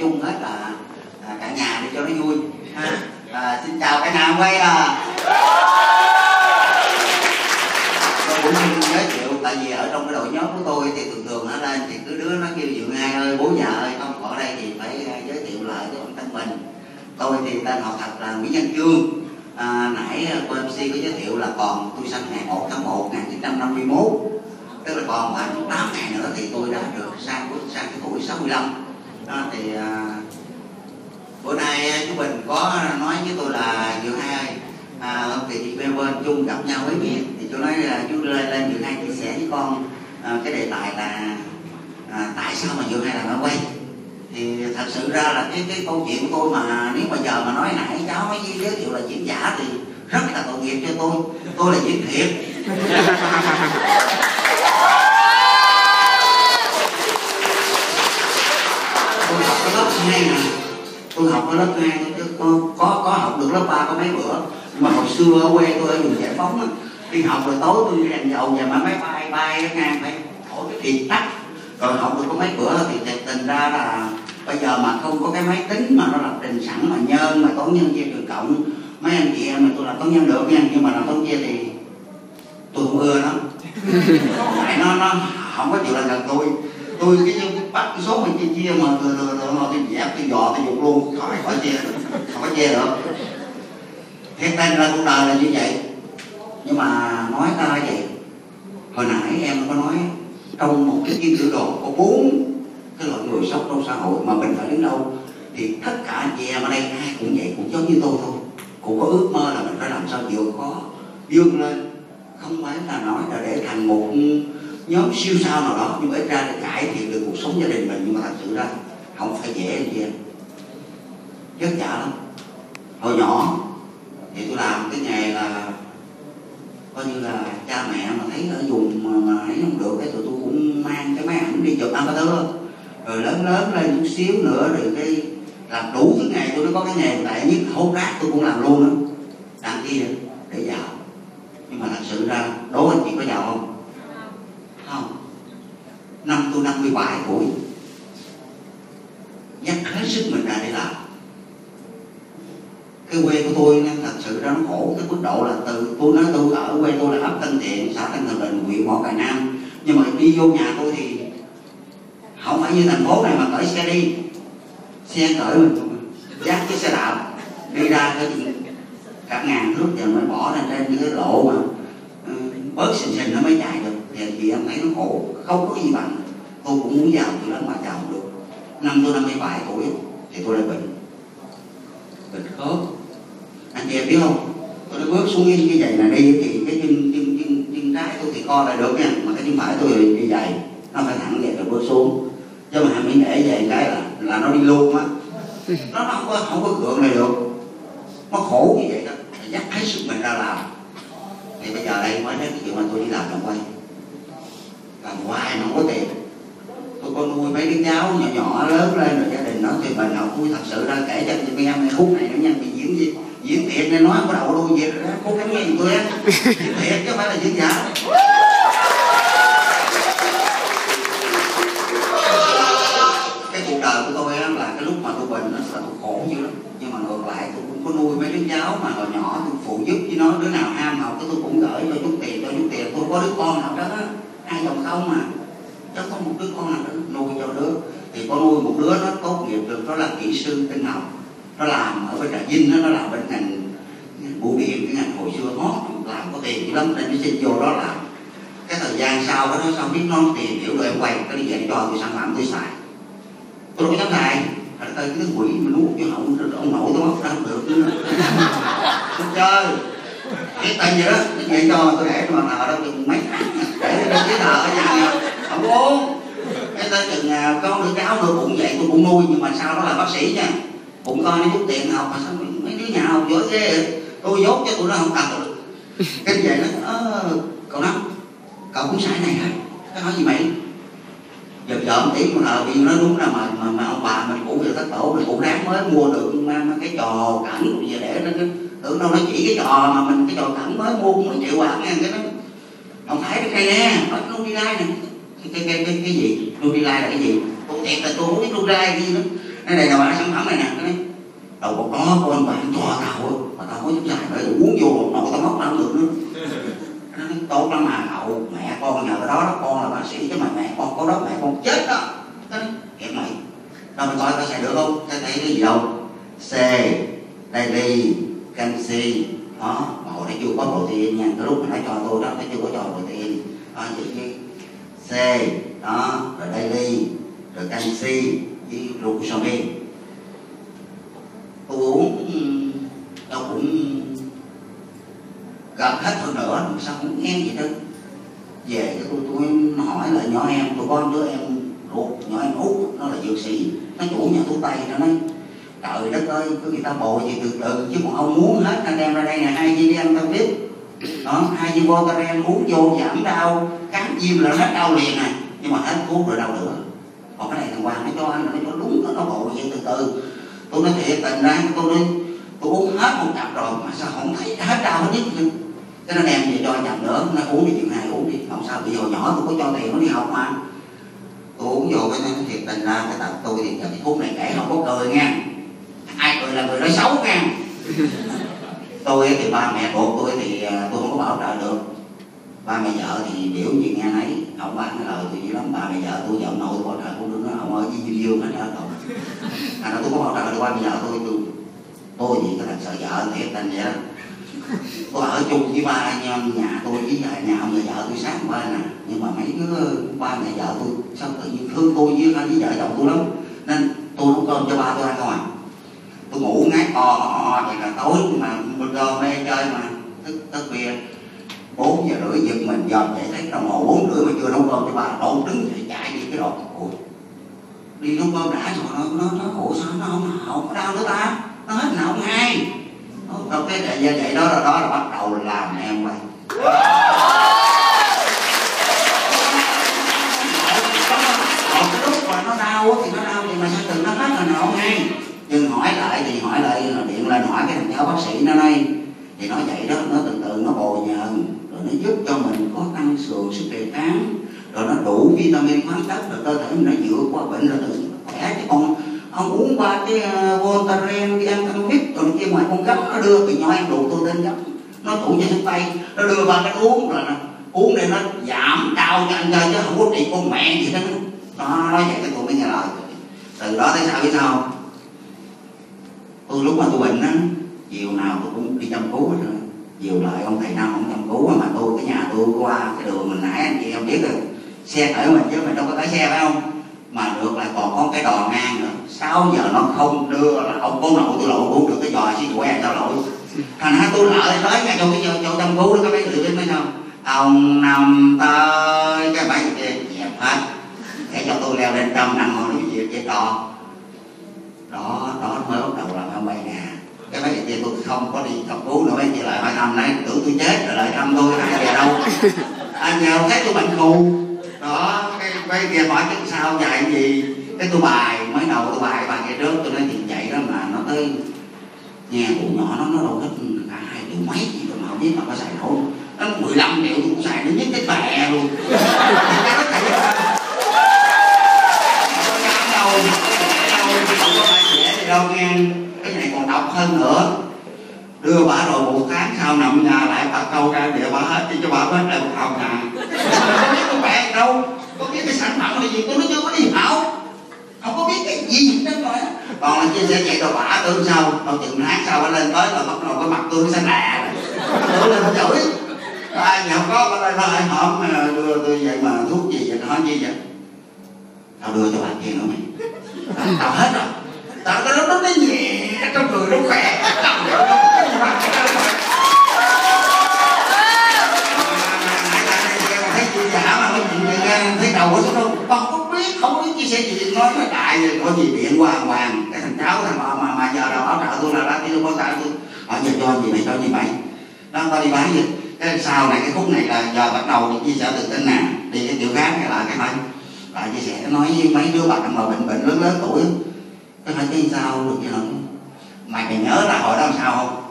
chung hết là à, cả nhà để cho nó vui. Ha à, xin chào cả nhà quay à. Tôi cũng xin giới thiệu tại vì ở trong cái đội nhóm của tôi thì thường thường nó lên thì cứ đứa nó kêu dượng hai ơi bố già ơi không ở đây thì phải à, giới thiệu lại cái bản thân mình tôi thì tên họ thật là Nguyễn Văn Chương. À, nãy cô MC có giới thiệu là còn tôi sinh ngày 1 tháng 1 1951 tức là còn khoảng 8 ngày nữa thì tôi đã được sang bước sang cái tuổi 65 đó, thì à, bữa nay à, chú Bình có nói với tôi là Dượng hai ơi à, thì chị bên bên chung gặp nhau với biết thì chú nói là chú lên lên Dượng hai chia sẻ với con à, cái đề tài là à, tại sao mà Dượng hai làm ở quay. Thì thật sự ra là cái cái câu chuyện của tôi mà nếu mà giờ mà nói nãy cháu mới giới thiệu là diễn giả thì rất là tội nghiệp cho tôi tôi là diễn thiệt tôi ở hai nè tôi học ở lớp hai tôi có, có có học được lớp ba có mấy bữa. Mà hồi xưa ở quê tôi ở vùng giải phóng á đi học rồi tối tôi đi đèn dầu và mà máy bay bay ngang phải thổi cái thiệt tắt. Rồi học được có mấy bữa thì thiệt tình ra là bây giờ mà không có cái máy tính mà nó lập trình sẵn mà nhân mà toán nhân chia trừ cộng mấy anh chị em mà tôi làm toán nhân được nha nhưng mà làm toán chia thì tôi không ưa lắm. Tại nó nó không có chịu là gần tôi tôi cái như bắt cái số mình chia chia mà từ từ từ mà tôi dẹp tôi dò tôi dục luôn. Khỏi khỏi chia được không có chia được thiệt tình là cuộc đời là như vậy. Nhưng mà nói ta vậy. Hồi nãy em có nói, trong một cái kim tự đồ có bốn cái loại người sống trong xã hội mà mình phải đứng đâu, thì tất cả anh chị em ở đây ai cũng vậy, cũng giống như tôi thôi. Cũng có ước mơ là mình phải làm sao vượt khó vươn lên. Không phải là nói là để thành một nhóm siêu sao nào đó nhưng mà ít ra để cải thiện được cuộc sống gia đình mình nhưng mà thật sự ra không phải dễ anh chị em vất vả lắm. Hồi nhỏ thì tôi làm cái nghề là coi như là cha mẹ mà thấy ở vùng mà, mà thấy không được cái tụi tôi cũng mang cái máy ảnh đi chụp amateur rồi lớn lớn lên chút xíu nữa rồi cái làm đủ cái nghề tôi nó có cái nghề tại nhất hốt rác tôi cũng làm luôn đó đằng kia giàu nhưng mà thật sự ra đố anh chị có giàu không không năm tôi 57 tuổi dắt hết sức mình ra để làm cái quê của tôi nó thật sự ra nó khổ. Cái mức độ là từ, tôi nói tôi ở quê tôi là ấp Tân Thiện, xã Tân Thường Bình, huyện Mỏ Cày Nam. Nhưng mà đi vô nhà tôi thì không phải như thành phố này mà cởi xe đi. Xe cởi mình, dắt cái xe đạp, đi ra cái cả ngàn thước giờ mới bỏ ra trên những cái lộ mà ừ, bớt xình xình nó mới chạy được. Thì chị em thấy nó khổ. Không có gì bằng tôi cũng muốn giàu từ lắm mà giàu không được. Năm tôi 57 tuổi thì tôi lại bệnh. Bệnh khớp. Anh chị em biết không? Tôi đã bước xuống như vậy là đi thì cái chân chân chân chân trái tôi thì co lại được nha mà cái chân phải tôi thì đi dày nó phải thẳng vậy rồi bước xuống. Chứ mà mình để về cái là là nó đi luôn á. Nó, nó không có không có gượng này được. Nó khổ như vậy đó phải dắt hết sức mình ra làm. Thì bây giờ đây mới nói cái chuyện mà tôi đi làm làm quay. Làm hoài mà không có tiền con nuôi mấy đứa cháu nhỏ nhỏ lớn lên rồi gia đình nó thì bà nội vui thật sự ra kể cho chị em này khúc này nó nhanh bị diễn gì diễn thiệt nên nói có đầu đuôi gì đó khúc gắng nghe giùm tôi á diễn thiệt chứ không phải là diễn giả. Cái cuộc đời của tôi á, là cái lúc mà tôi bệnh nó là tôi khổ dữ lắm. Nhưng mà ngược lại tôi cũng có nuôi mấy đứa cháu mà hồi nhỏ tôi phụ giúp với nó đứa nào ham học tôi cũng gửi cho chút tiền cho chút tiền tôi có đứa con nào đó hai chồng không mà chắc có một đứa con nào đó nuôi cho đứa thì có nuôi một đứa nó tốt nghiệp được nó là kỹ sư tinh học. Nó làm ở bên trà vinh nó, nó làm bên ngành bưu điện cái ngành hồi xưa hot làm có tiền dữ lắm nên nó xin vô đó làm. Cái thời gian sau đó nó xong biết nó tiền hiểu rồi em quay cái đi dạy cho tôi sản phẩm tôi xài. Tôi đâu có dám xài ở đây cái quỷ mình nuốt cho ông, ông nội tôi mất ra không được. Nữa tôi chơi cái tay gì đó cái vậy cho tôi để mà nợ đâu chừng mấy để lên giấy nợ ở nhà không uống cái tới chừng à, con đứa cháu nữa cũng vậy tôi cũng nuôi nhưng mà sau đó là bác sĩ nha. Cũng coi nó chút tiền học mà sao mấy đứa nhà học giỏi ghê vậy? tôi dốt cho tụi nó không cần. Được cái vậy nó ờ, cậu nói cậu cũng sai này hả? Cái nói gì mày? Giờ dợm tí mà là vì nó đúng là mà, mà, mà ông bà mình cũng vừa thất tổ mình cũng đáng mới mua được mà, mà cái trò cảnh bây giờ để nó tưởng đâu nó chỉ cái trò mà mình cái trò cảnh mới mua cũng chịu triệu bạc nghe cái nó ông thấy cái này nè luôn đi đây nè cái cái cái cái, cái gì? Nutrilite là cái gì? Tôi thiệt là tôi không biết Nutrilite gì nữa cái này là ba sản phẩm này nè cái đầu một có con bạn to tàu mà tao có chút dài nữa uống vô một nồi tao mất năng được nữa nó nói, tốt lắm mà cậu mẹ con nhờ cái đó đó con là bác sĩ chứ mà mẹ con có đó mẹ con chết đó. Cái kẹp mày đâu mình coi có xài được không? Ta thấy cái gì đâu? C daily canxi đó mà hồi nãy chưa có protein nha. Cái lúc mà nãy cho tôi đó nó chưa có cho protein. À, vậy chứ. C, đó, rồi daily rồi canxi với glucosamine tôi uống tôi cũng gặp hết hơn nữa, sao không nghe gì đâu. Về cái tôi tôi hỏi lại nhỏ em tôi có đứa em ruột, nhỏ em út, nó là dược sĩ, nó chủ nhà thuốc tây nó nói trời đất ơi, cứ người ta bồi gì từ từ, chứ còn ông muốn hết, anh đem ra đây là hai viên đi ăn tao biết đó hai viên Voltaren uống vô giảm đau. Cắn viêm là hết đau liền này. Nhưng mà hết thuốc rồi đau nữa. Còn cái này thằng Hoàng nó cho anh nó cho đúng nó, nó vậy từ từ. Tôi nói thiệt tình ra tôi nói tôi uống hết một cặp rồi mà sao không thấy hết đau hết nhất cho cái em vậy về cho chậm nữa. Nó uống đi chuyện này uống đi. Không sao bây giờ nhỏ tôi có cho tiền nó đi học mà. Tôi uống vô cái nó thiệt tình ra cái tập tôi thì cái thuốc này kể không có cười nha. Ai cười là người nói xấu nha. tôi thì ba mẹ ruột tôi thì à, tôi không có bảo trợ được. Ba mẹ vợ thì biểu gì nghe nấy. Ông ba lời tôi dữ lắm, ba mẹ vợ tôi giọng nội bảo trợ cũng được nó ông ơi với dương dương hết trơn rồi. À nó tôi có bảo trợ được ba mẹ vợ tôi tôi tôi gì cái thằng sợ vợ thiệt tình vậy đó. Tôi ở chung với ba anh em nhà tôi với nhà nhà ông vợ tôi sát ba nè. Nhưng mà mấy đứa, ba mẹ vợ tôi sao tự nhiên thương tôi với với vợ chồng tôi lắm. Nên tôi nấu cơm cho ba tôi ăn thôi. Tôi ngủ ngáy o o, vậy là tối mà bên cơ mê chơi mà thức thức khuya. Bốn giờ rưỡi giật mình, dòm chạy thấy đồng hồ, bốn rưỡi mà chưa nấu cơm cho bà đổ đứng dậy chạy đi cái đồ. Ủa đi nấu cơm đã rồi, nó nó nó ủa sao nó không không có đau nữa ta. Nó hết nào không hay. Đâu cái đại vậy vậy đó là đó là bắt đầu làm em vậy. Hỏi lại thì hỏi lại điện lên hỏi cái thằng cháu bác sĩ nó nói thì nó vậy đó nó từ từ nó bồi nhờn rồi nó giúp cho mình có tăng cường sức đề kháng rồi nó đủ vitamin khoáng chất rồi cơ thể mình nó vượt qua bệnh rồi tự khỏe. Chứ còn ông uống ba cái uh, Voltaren đi ăn ăn biết rồi kia ngoài con gấp nó đưa thì nhỏ em đủ tôi lên gấp nó tụ cho thuốc tay nó đưa ba cái uống là nó uống để nó giảm đau cho anh chơi chứ không có trị con mẹ gì đó. Nó nói vậy cái tôi mới nghe lời. Từ đó tới sao biết sao? Tôi lúc mà tôi bệnh á chiều nào tôi cũng đi chăm cứu hết rồi. Chiều lại ông thầy năm ông chăm cứu mà tôi cái nhà tôi qua cái đường mình nãy anh chị em biết rồi. Xe khởi mình chứ mình đâu có cái xe phải không? Mà được là còn có cái đò ngang nữa. Sáu giờ nó không đưa là ông cố nội tôi lộ cũng được cái giò xí quẹ sao lỗi thành ra tôi lại tới ngay chỗ cái chỗ, chỗ chăm cứu đó các bé tự biết mấy sao ông nằm tới cái bãi kia dẹp hết để cho tôi leo lên trong nằm ngồi nói chuyện với đò đó đó mới bắt đầu làm ông bay nè cái mấy kia tôi không có đi cấp cứu nữa mấy chị lại hỏi thăm nãy, tưởng tôi chết rồi lại thăm tôi, ai về đâu? Anh nhau thấy tôi bệnh khù đó, cái mấy kia hỏi chứ sao dạy gì? Cái tôi bài, mới đầu tôi bài bài ngày trước tôi nói chuyện vậy đó mà, nó tới nghe cụ nhỏ nó nó đâu hết cả hai triệu mấy gì rồi mà không biết mà có xài nổi. Nó 15 triệu tôi cũng xài, nó nhất cái bè luôn. Đâu nghe. Cái này còn độc hơn nữa đưa bà rồi một tháng sau nằm nhà lại bà câu ra địa bà hết cho bà hết lại một hào nhà. Không biết con bạn đâu, có biết cái sản phẩm là gì tôi nó chưa có đi học không? Có biết cái gì hết rồi còn là chia sẻ vậy rồi bà tưởng sao đâu chừng tháng sau bà lên tới là bắt đầu cái mặt tôi xanh lè tôi lên chửi. Ai nhà không có bà lên thôi hổm đưa tôi vậy mà thuốc gì vậy nó gì vậy? Tao đưa cho bà kia nữa mày. Tao hết rồi. Tao nó nó nó nhẹ trong người nó khỏe. Nói có gì điện qua hoàng cái thằng cháu thằng mà mà, mà giờ là bảo trợ tôi là đã tôi bảo trợ tôi. Họ giờ cho gì mày cho gì vậy đó tao đi bán gì cái sau này cái khúc này là giờ bắt đầu chia sẻ tự tin nè đi cái tiểu khác hay là cái này lại chia sẻ nói với mấy đứa bạn mà bệnh bệnh lớn lớn tuổi. Cái phải cái sao được vậy không mày mày nhớ là hồi đó làm sao không?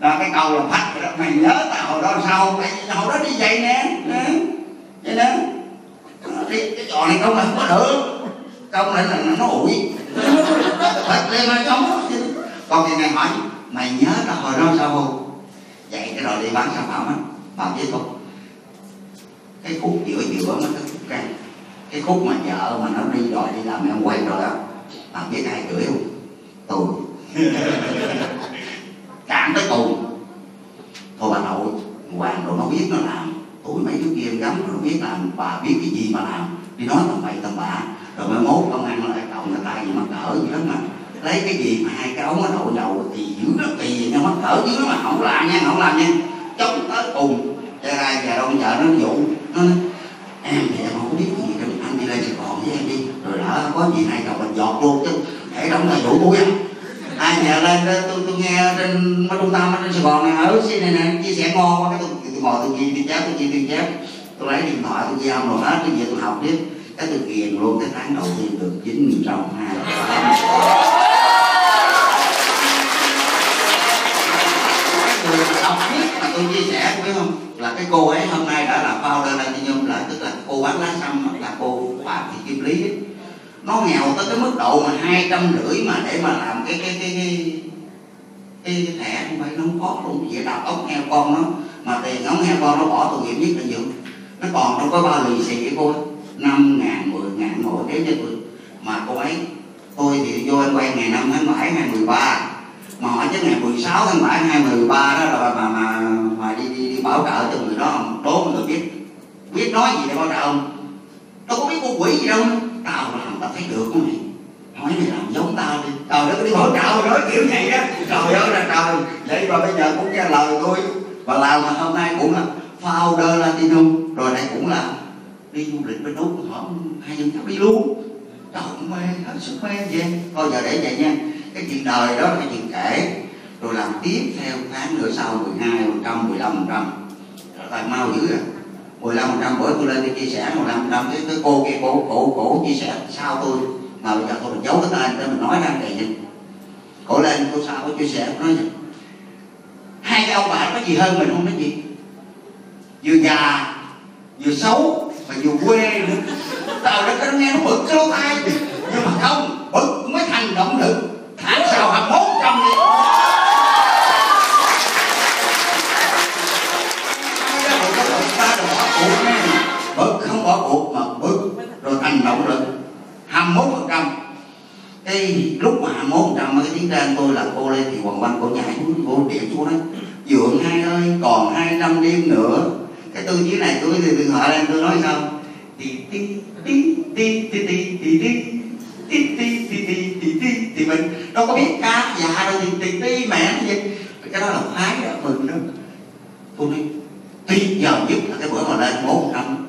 Đó cái câu là phát rồi đó. Mày nhớ là hồi đó làm sao không? Tại hồi đó đi vậy nè vậy đó cái trò này không là không có được công lại là nó ủi. Bật lên mà chống còn thì này hỏi mày nhớ là hồi đó sao không? Vậy cái rồi đi bán sản phẩm á bảo với tôi cái khúc giữa giữa nó cái khúc căng cái khúc mà vợ mà nó đi đòi đi làm em quay rồi đó bạn biết ai gửi không? Tôi cản tới tù, thôi bà nội hoàng rồi nó biết nó làm tuổi mấy đứa kia gắm nó biết làm bà biết cái gì mà làm. Đi nói tầm bậy tầm bạ rồi mới mốt công an lại cộng người ta gì mắc cỡ gì lắm mà lấy cái gì mà hai cái ống ở đậu đầu thì dữ nó kỳ nha mắc cỡ chứ mà không làm nha không làm nha chống tới cùng cho ra giờ đâu vợ nó dụ nó em thì em không biết gì đâu anh đi lên sài gòn với em đi rồi lỡ có gì hai chồng mình giọt luôn chứ để đóng là vụ tôi á ai nhà lên tôi, tôi nghe trên mấy trung tâm ở trên sài gòn này ở xin này nè chia sẻ ngon quá cái tôi, tôi ngồi tôi ghi tôi chép tôi ghi tôi chép tôi lấy điện thoại tôi ghi âm rồi hết cái gì tôi học tiếp cái tôi ghiền luôn cái tháng đầu tiên được chín nghìn trăm hai đọc biết mà tôi chia sẻ biết không? Là cái cô ấy hôm nay đã là founder nhung là tức là cô bán lá xăm là cô Phạm Thị Kim Lý ấy. nó nghèo tới cái mức độ mà hai trăm rưỡi mà để mà làm cái cái cái cái cái, cái thẻ không phải nó không có luôn. Vậy đọc ống heo con nó mà tiền ống heo con nó bỏ tội nghiệp nhất là dưỡng. Nó còn đâu có bao lì xì với cô năm ngàn mười ngàn ngồi cái cho tôi mà cô ấy tôi thì vô anh quen ngày năm tháng bảy ngày mười ba. Mà hỏi chứ ngày 16 tháng 7 2013 đó là mà mà mà đi đi, đi bảo trợ cho người đó không? Đố người biết biết nói gì để bảo trợ không? Đâu có biết con quỷ gì đâu. Tao làm tao thấy được không mày? Hỏi mày làm giống tao đi. Trời đất đi bảo trợ nói kiểu này đó trời ơi là trời. Vậy mà bây giờ cũng nghe lời tôi. Và làm mà hôm nay cũng là founder Latinum rồi đây cũng là đi du lịch bên úc họ hai dân cháu đi luôn. Trời mê hết sức mê vậy. Thôi giờ để vậy nha. Cái chuyện đời đó là cái chuyện kể. Rồi làm tiếp theo tháng nữa sau 12 phần trăm 15 phần trăm. Là mau dữ à. 15 phần trăm bữa tôi lên đi chia sẻ 15 phần trăm. Cái, cái cô kia cổ cổ cổ chia sẻ sao tôi. Mà bây giờ tôi mình giấu cái tên để mình nói ra kỳ gì cổ lên cô sao có chia sẻ nói gì hai cái ông bà có gì hơn mình không nói gì vừa già vừa xấu mà dù quê nữa. Tao đã nó nghe nó bực cái lỗ tai. Nhưng mà không, bực mới thành động lực. Tháng sau học bốn trăm đi. Bực không bỏ cuộc mà bực rồi thành động lực. 21 phần trăm. Cái lúc mà 21 phần trăm cái tiếng ra tôi là cô lên thì hoàng văn, cô nhảy xuống, cô điện xuống đấy dượng hai ơi, còn hai năm đêm nữa tôi như này tôi thì điện thoại lên tôi nói sao tí tí tí tí tí tí tí tí tí tí tí tí tí tí thì mình đâu có biết ca dạ đâu thì tí tí mẹ gì cái đó là khoái đó mừng đó tôi nói tuyệt giờ nhất là cái bữa mà lên bốn trăm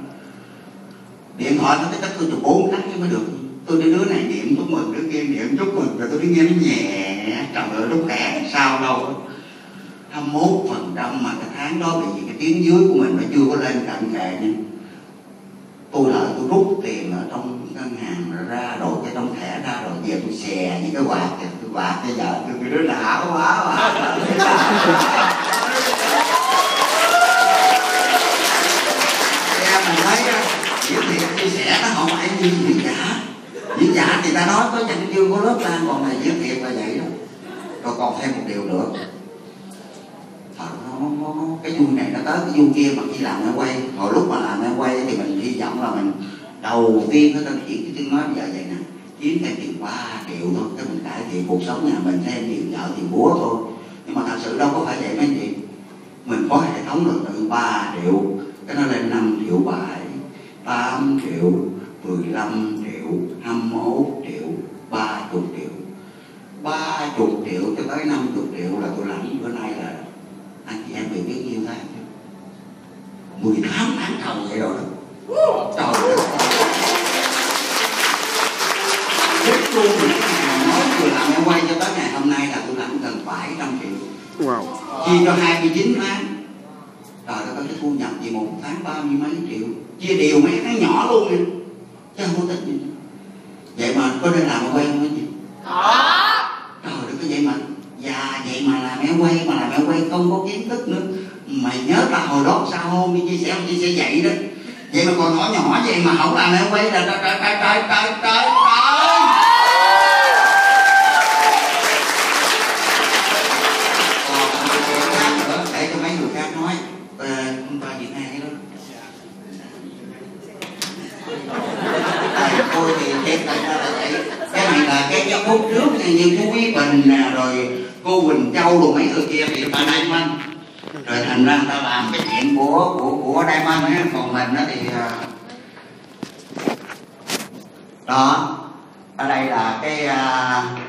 điện thoại nó tới cách tôi chụp bốn tháng mới được tôi đi đứa này niệm chúc mừng đứa kia niệm chúc mừng rồi tôi đi nghe nó nhẹ trời ơi lúc khỏe sao đâu 21 phần trăm mà cái tháng đó bị cái tiếng dưới của mình nó chưa có lên cận kề nha. Tôi lại tôi rút tiền ở trong ngân hàng ra rồi cái trong thẻ ra rồi về tôi xè những cái quạt kìa, tôi quạt bây giờ tôi cái đứa đã quá mà em mình thấy những diễn chia sẻ nó không phải như diễn giả. Diễn giả thì ta nói, có danh dương có lớp lan còn này diễn thiệt là vậy đó. Rồi còn thêm một điều nữa nó, này nó tới cái vui kia mà khi làm nó quay hồi lúc mà làm nó quay thì mình hy vọng là mình đầu tiên nó đang chuyển cái tiếng nói giờ vậy nè. Kiếm thêm tiền 3 triệu thôi cái mình cải thiện cuộc sống nhà mình thêm tiền vợ tiền búa thôi. Nhưng mà thật sự đâu có phải vậy mấy chị. Mình có hệ thống được từ 3 triệu cái nó lên 5 triệu 7 8 triệu 15 triệu 21 triệu 30 triệu. 30 triệu cho tới 50 triệu là tôi lãnh bữa nay là anh chị em bị biết nhiêu tháng chưa 18 tháng đầu vậy rồi đó. Trời ơi. Luôn những ngày nói vừa làm em quay cho tới ngày hôm nay là tôi làm gần 700 triệu. Wow. chia cho 29 tháng. Trời ơi có cái thu nhập gì một tháng bao nhiêu mấy triệu. Chia đều mấy cái nhỏ luôn nè chứ không có tính gì. Vậy mà có nên làm em quay không có kiến thức nữa. Mày nhớ là hồi đó sao hôm đi chia sẻ chia sẻ dạy đó. Vậy mà còn nhỏ nhỏ vậy mà không làm em quay là trái trái trái trái trái trái trái tôi thì thế tại sao lại vậy cái này là cái cái phút trước như cái quý bình nè, rồi cô Quỳnh Châu rồi mấy người kia thì ta Diamond rồi thành ra người ta làm cái chuyện của của của Diamond á còn mình đó thì à, đó. Ở đây là cái uh,